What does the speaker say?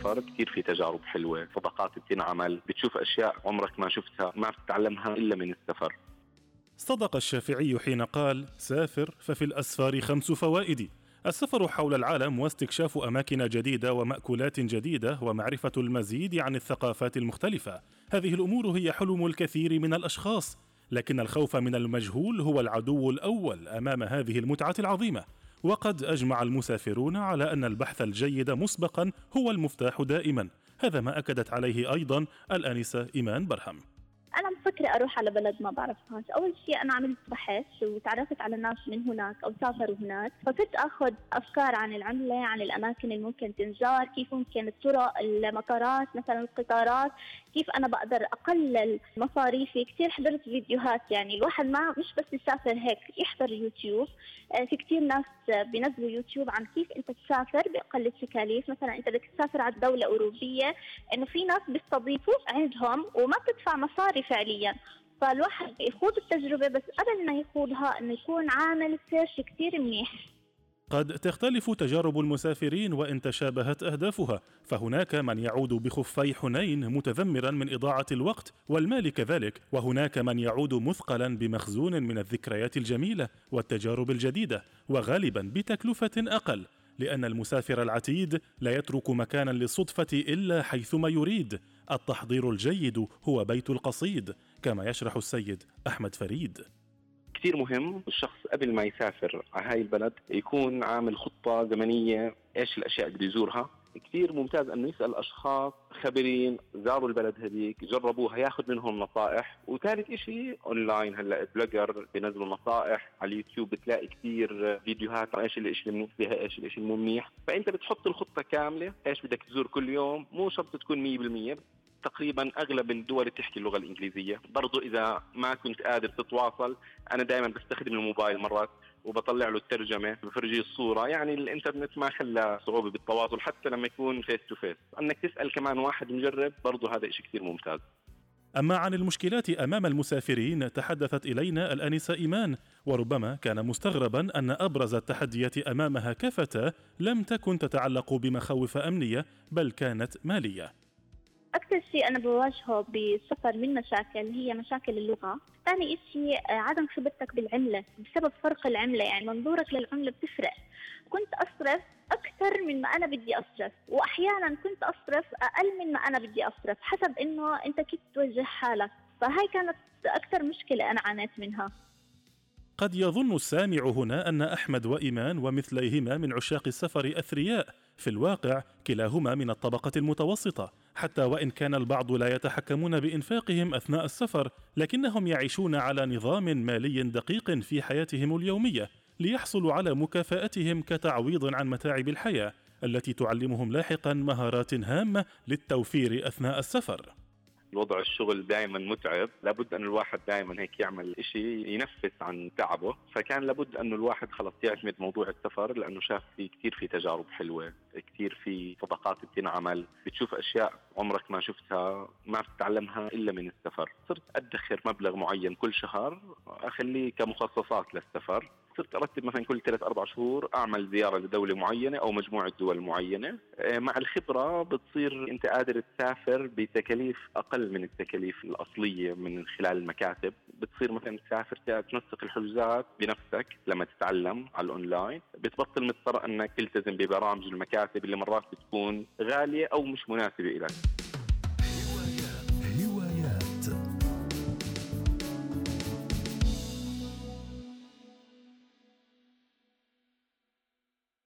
السفر كثير في تجارب حلوة صداقات بتنعمل بتشوف أشياء عمرك ما شفتها ما بتتعلمها إلا من السفر. صدق الشافعي حين قال سافر ففي الأسفار خمس فوائد السفر حول العالم واستكشاف أماكن جديدة ومأكولات جديدة ومعرفة المزيد عن الثقافات المختلفة. هذه الأمور هي حلم الكثير من الأشخاص لكن الخوف من المجهول هو العدو الأول أمام هذه المتعة العظيمة. وقد أجمع المسافرون على أن البحث الجيد مسبقا هو المفتاح دائما. هذا ما أكدت عليه أيضا الأنسة إيمان برهم. أنا مفكره أروح على بلد ما بعرفهاش أول شيء أنا عملت بحث وتعرفت على ناس من هناك أو سافروا هناك. فصرت آخذ أفكار عن العملة عن الأماكن اللي ممكن تنزار كيف ممكن الطرق المطارات مثلا القطارات. كيف أنا بقدر أقلل مصاريفي؟ كثير حضرت فيديوهات يعني الواحد ما مش بس يسافر هيك يحضر يوتيوب. آه، في كثير ناس بينزلوا يوتيوب عن كيف أنت تسافر بأقل التكاليف. مثلا أنت بدك تسافر على دولة أوروبية إنه في ناس بيستضيفوا عندهم وما بتدفع مصاري فعليا. فالواحد يخوض التجربة بس قبل ما يخوضها إنه يكون عامل سيرش كثير منيح. قد تختلف تجارب المسافرين وإن تشابهت أهدافها فهناك من يعود بخفي حنين متذمرا من إضاعة الوقت والمال كذلك وهناك من يعود مثقلا بمخزون من الذكريات الجميلة والتجارب الجديدة وغالبا بتكلفة أقل لأن المسافر العتيد لا يترك مكانا للصدفة إلا حيثما يريد. التحضير الجيد هو بيت القصيد كما يشرح السيد أحمد فريد. كثير مهم. الشخص قبل ما يسافر على هاي البلد يكون عامل خطة زمنية إيش الأشياء اللي بده يزورها. كثير ممتاز إنه يسأل أشخاص خبيرين زاروا البلد هذيك جربوها ياخذ منهم نصائح. وثالث شيء اونلاين هلأ bloggers بينزلوا نصائح على اليوتيوب بتلاقي كثير فيديوهات عن إيش الشيء المنيح فيها إيش الشيء المو منيح. فأنت بتحط الخطة كاملة إيش بدك تزور كل يوم. مو شرط تكون 100% تقريبا أغلب الدول تحكي اللغة الإنجليزية. برضو إذا ما كنت قادر تتواصل أنا دائما بستخدم الموبايل مرات وبطلع له الترجمة بفرجيه الصورة. يعني الإنترنت ما خلى صعوبة بالتواصل حتى لما يكون face to face أنك تسأل كمان واحد مجرب برضه هذا شيء كثير ممتاز. أما عن المشكلات أمام المسافرين تحدثت إلينا الآنسة إيمان وربما كان مستغربا أن أبرز التحديات أمامها كفتاة لم تكن تتعلق بمخاوف أمنية بل كانت مالية. أكثر شيء أنا بواجهه بالسفر من مشاكل هي مشاكل اللغة. ثاني شيء آه، عدم خبرتك بالعملة بسبب فرق العملة يعني منظورك للعملة بتفرق. كنت أصرف أكثر من ما أنا بدي أصرف وأحيانا كنت أصرف أقل من ما أنا بدي أصرف حسب إنه أنت كيف توجه حالك. فهاي كانت أكثر مشكلة أنا عانيت منها. قد يظن السامع هنا أن أحمد وإيمان ومثليهما من عشاق السفر أثرياء في الواقع كلاهما من الطبقة المتوسطة. حتى وإن كان البعض لا يتحكمون بإنفاقهم أثناء السفر لكنهم يعيشون على نظام مالي دقيق في حياتهم اليومية ليحصلوا على مكافآتهم كتعويض عن متاعب الحياة التي تعلمهم لاحقا مهارات هامة للتوفير أثناء السفر. الوضع الشغل دائما متعب لابد أن الواحد دائما هيك يعمل شيء ينفس عن تعبه. فكان لابد أنه الواحد خلص يعتمد موضوع السفر لأنه شاف في كثير في تجارب حلوة كثير في صداقات بتنعمل بتشوف أشياء عمرك ما شفتها ما بتتعلمها إلا من السفر. صرت أدخر مبلغ معين كل شهر أخليه كمخصصات للسفر. صرت أرتب مثلا كل ثلاث أربع شهور أعمل زيارة لدولة معينة أو مجموعة دول معينة. آه، مع الخبرة بتصير أنت قادر تسافر بتكاليف أقل من التكاليف الأصلية من خلال المكاتب. بتصير مثلا تسافر تنسق الحجوزات بنفسك لما تتعلم على الأونلاين. بتبطل مضطر أنك تلتزم ببرامج المكاتب اللي مرات بتكون غالية أو مش مناسبة لك